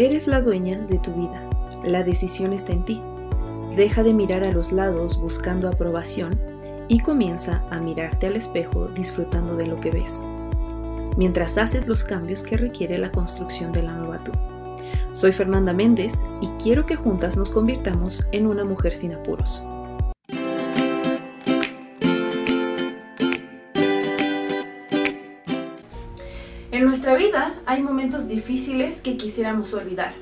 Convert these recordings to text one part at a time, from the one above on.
Eres la dueña de tu vida. La decisión está en ti. Deja de mirar a los lados buscando aprobación y comienza a mirarte al espejo disfrutando de lo que ves, mientras haces los cambios que requiere la construcción de la nueva tú. Soy Fernanda Méndez y quiero que juntas nos convirtamos en una mujer sin apuros. Nuestra vida hay momentos difíciles que quisiéramos olvidar,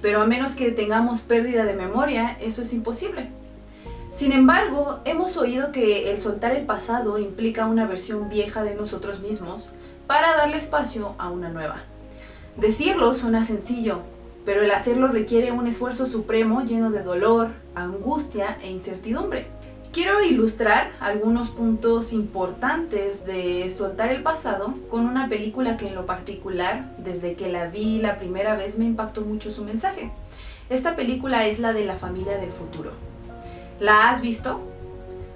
pero a menos que tengamos pérdida de memoria, eso es imposible. Sin embargo, hemos oído que el soltar el pasado implica una versión vieja de nosotros mismos para darle espacio a una nueva. Decirlo suena sencillo, pero el hacerlo requiere un esfuerzo supremo lleno de dolor, angustia e incertidumbre. Quiero ilustrar algunos puntos importantes de soltar el pasado con una película que en lo particular, desde que la vi la primera vez, me impactó mucho su mensaje. Esta película es la de la familia del futuro. ¿La has visto?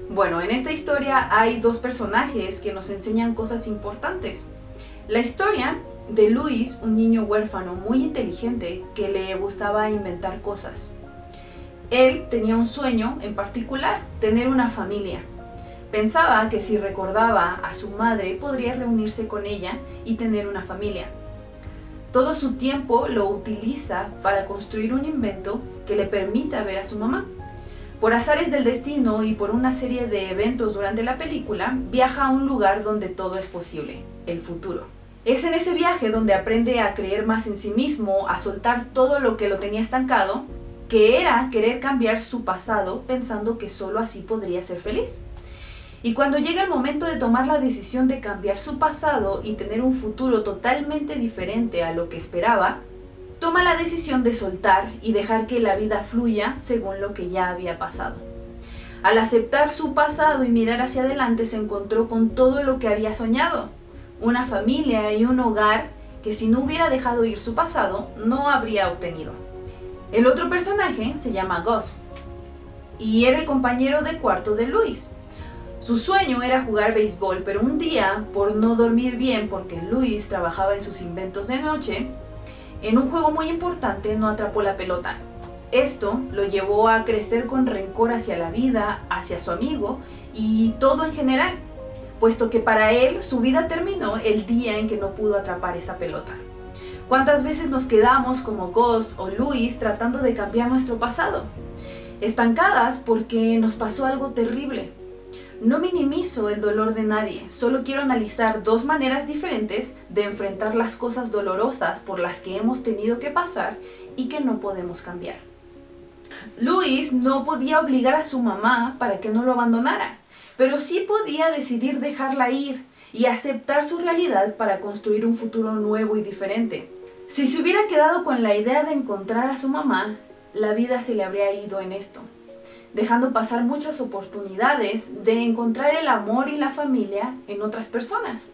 Bueno, en esta historia hay dos personajes que nos enseñan cosas importantes. La historia de Luis, un niño huérfano muy inteligente que le gustaba inventar cosas. Él tenía un sueño en particular, tener una familia. Pensaba que si recordaba a su madre podría reunirse con ella y tener una familia. Todo su tiempo lo utiliza para construir un invento que le permita ver a su mamá. Por azares del destino y por una serie de eventos durante la película, viaja a un lugar donde todo es posible, el futuro. Es en ese viaje donde aprende a creer más en sí mismo, a soltar todo lo que lo tenía estancado que era querer cambiar su pasado pensando que solo así podría ser feliz. Y cuando llega el momento de tomar la decisión de cambiar su pasado y tener un futuro totalmente diferente a lo que esperaba, toma la decisión de soltar y dejar que la vida fluya según lo que ya había pasado. Al aceptar su pasado y mirar hacia adelante se encontró con todo lo que había soñado, una familia y un hogar que si no hubiera dejado ir su pasado no habría obtenido. El otro personaje se llama Gus y era el compañero de cuarto de Luis. Su sueño era jugar béisbol, pero un día, por no dormir bien porque Luis trabajaba en sus inventos de noche, en un juego muy importante no atrapó la pelota. Esto lo llevó a crecer con rencor hacia la vida, hacia su amigo y todo en general, puesto que para él su vida terminó el día en que no pudo atrapar esa pelota. ¿Cuántas veces nos quedamos como Goss o Luis tratando de cambiar nuestro pasado? Estancadas porque nos pasó algo terrible. No minimizo el dolor de nadie, solo quiero analizar dos maneras diferentes de enfrentar las cosas dolorosas por las que hemos tenido que pasar y que no podemos cambiar. Luis no podía obligar a su mamá para que no lo abandonara, pero sí podía decidir dejarla ir y aceptar su realidad para construir un futuro nuevo y diferente. Si se hubiera quedado con la idea de encontrar a su mamá, la vida se le habría ido en esto, dejando pasar muchas oportunidades de encontrar el amor y la familia en otras personas.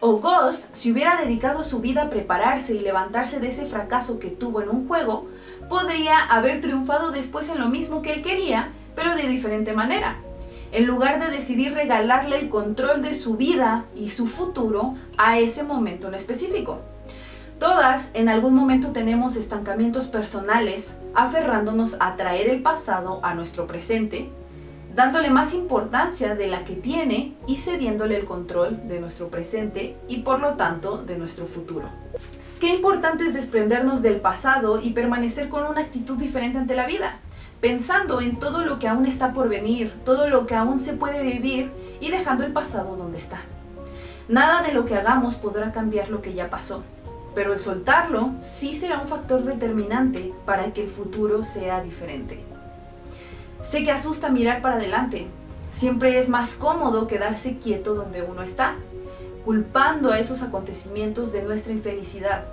O Goss, si hubiera dedicado su vida a prepararse y levantarse de ese fracaso que tuvo en un juego, podría haber triunfado después en lo mismo que él quería, pero de diferente manera en lugar de decidir regalarle el control de su vida y su futuro a ese momento en específico. Todas en algún momento tenemos estancamientos personales, aferrándonos a traer el pasado a nuestro presente, dándole más importancia de la que tiene y cediéndole el control de nuestro presente y por lo tanto de nuestro futuro. Qué importante es desprendernos del pasado y permanecer con una actitud diferente ante la vida pensando en todo lo que aún está por venir, todo lo que aún se puede vivir y dejando el pasado donde está. Nada de lo que hagamos podrá cambiar lo que ya pasó, pero el soltarlo sí será un factor determinante para que el futuro sea diferente. Sé que asusta mirar para adelante, siempre es más cómodo quedarse quieto donde uno está, culpando a esos acontecimientos de nuestra infelicidad,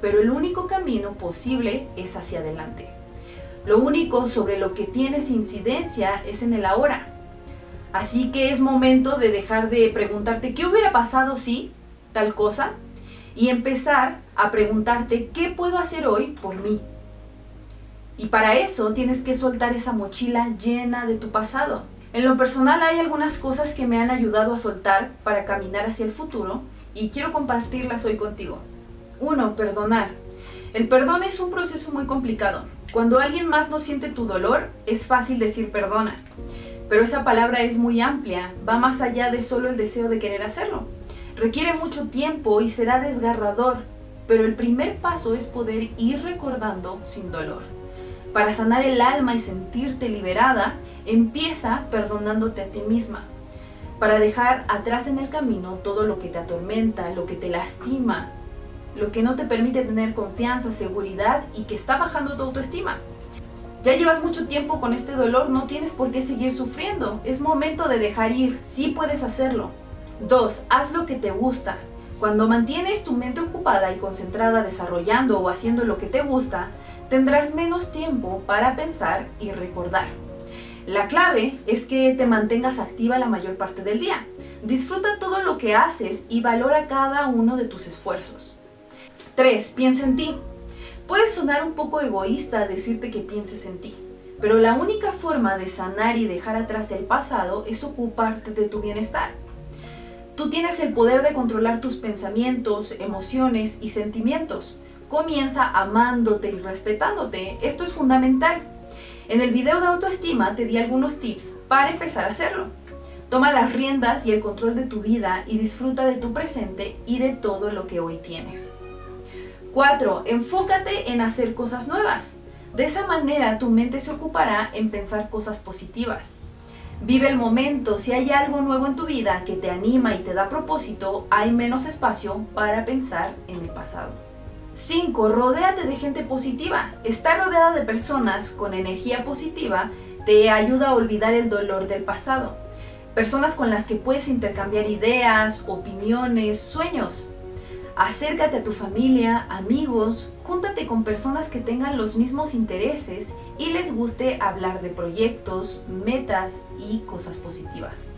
pero el único camino posible es hacia adelante. Lo único sobre lo que tienes incidencia es en el ahora. Así que es momento de dejar de preguntarte qué hubiera pasado si tal cosa y empezar a preguntarte qué puedo hacer hoy por mí. Y para eso tienes que soltar esa mochila llena de tu pasado. En lo personal hay algunas cosas que me han ayudado a soltar para caminar hacia el futuro y quiero compartirlas hoy contigo. Uno, perdonar. El perdón es un proceso muy complicado. Cuando alguien más no siente tu dolor, es fácil decir perdona. Pero esa palabra es muy amplia, va más allá de solo el deseo de querer hacerlo. Requiere mucho tiempo y será desgarrador, pero el primer paso es poder ir recordando sin dolor. Para sanar el alma y sentirte liberada, empieza perdonándote a ti misma. Para dejar atrás en el camino todo lo que te atormenta, lo que te lastima, lo que no te permite tener confianza, seguridad y que está bajando tu autoestima. Ya llevas mucho tiempo con este dolor, no tienes por qué seguir sufriendo. Es momento de dejar ir, sí puedes hacerlo. 2. Haz lo que te gusta. Cuando mantienes tu mente ocupada y concentrada desarrollando o haciendo lo que te gusta, tendrás menos tiempo para pensar y recordar. La clave es que te mantengas activa la mayor parte del día. Disfruta todo lo que haces y valora cada uno de tus esfuerzos. 3. Piensa en ti. Puede sonar un poco egoísta decirte que pienses en ti, pero la única forma de sanar y dejar atrás el pasado es ocuparte de tu bienestar. Tú tienes el poder de controlar tus pensamientos, emociones y sentimientos. Comienza amándote y respetándote. Esto es fundamental. En el video de autoestima te di algunos tips para empezar a hacerlo. Toma las riendas y el control de tu vida y disfruta de tu presente y de todo lo que hoy tienes. 4. Enfócate en hacer cosas nuevas. De esa manera tu mente se ocupará en pensar cosas positivas. Vive el momento, si hay algo nuevo en tu vida que te anima y te da propósito, hay menos espacio para pensar en el pasado. 5. Rodéate de gente positiva. Estar rodeada de personas con energía positiva te ayuda a olvidar el dolor del pasado. Personas con las que puedes intercambiar ideas, opiniones, sueños. Acércate a tu familia, amigos, júntate con personas que tengan los mismos intereses y les guste hablar de proyectos, metas y cosas positivas.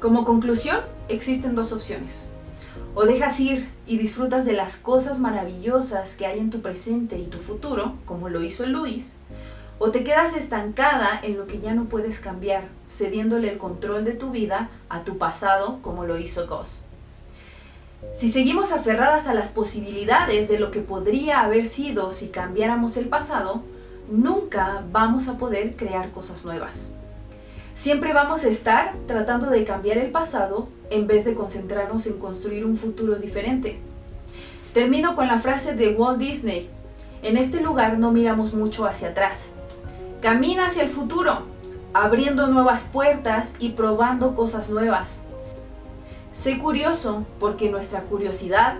Como conclusión, existen dos opciones. O dejas ir y disfrutas de las cosas maravillosas que hay en tu presente y tu futuro, como lo hizo Luis, o te quedas estancada en lo que ya no puedes cambiar, cediéndole el control de tu vida a tu pasado, como lo hizo Goss. Si seguimos aferradas a las posibilidades de lo que podría haber sido si cambiáramos el pasado, nunca vamos a poder crear cosas nuevas. Siempre vamos a estar tratando de cambiar el pasado en vez de concentrarnos en construir un futuro diferente. Termino con la frase de Walt Disney. En este lugar no miramos mucho hacia atrás. Camina hacia el futuro, abriendo nuevas puertas y probando cosas nuevas. Sé curioso porque nuestra curiosidad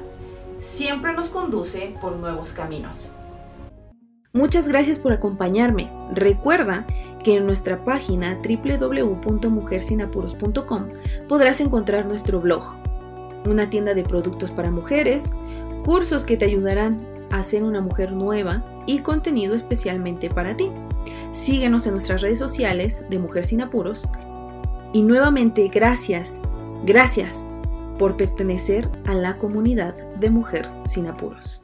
siempre nos conduce por nuevos caminos. Muchas gracias por acompañarme. Recuerda que en nuestra página www.mujersinapuros.com podrás encontrar nuestro blog, una tienda de productos para mujeres, cursos que te ayudarán a ser una mujer nueva y contenido especialmente para ti. Síguenos en nuestras redes sociales de Mujer Sin Apuros. Y nuevamente, gracias Gracias por pertenecer a la comunidad de Mujer Sin Apuros.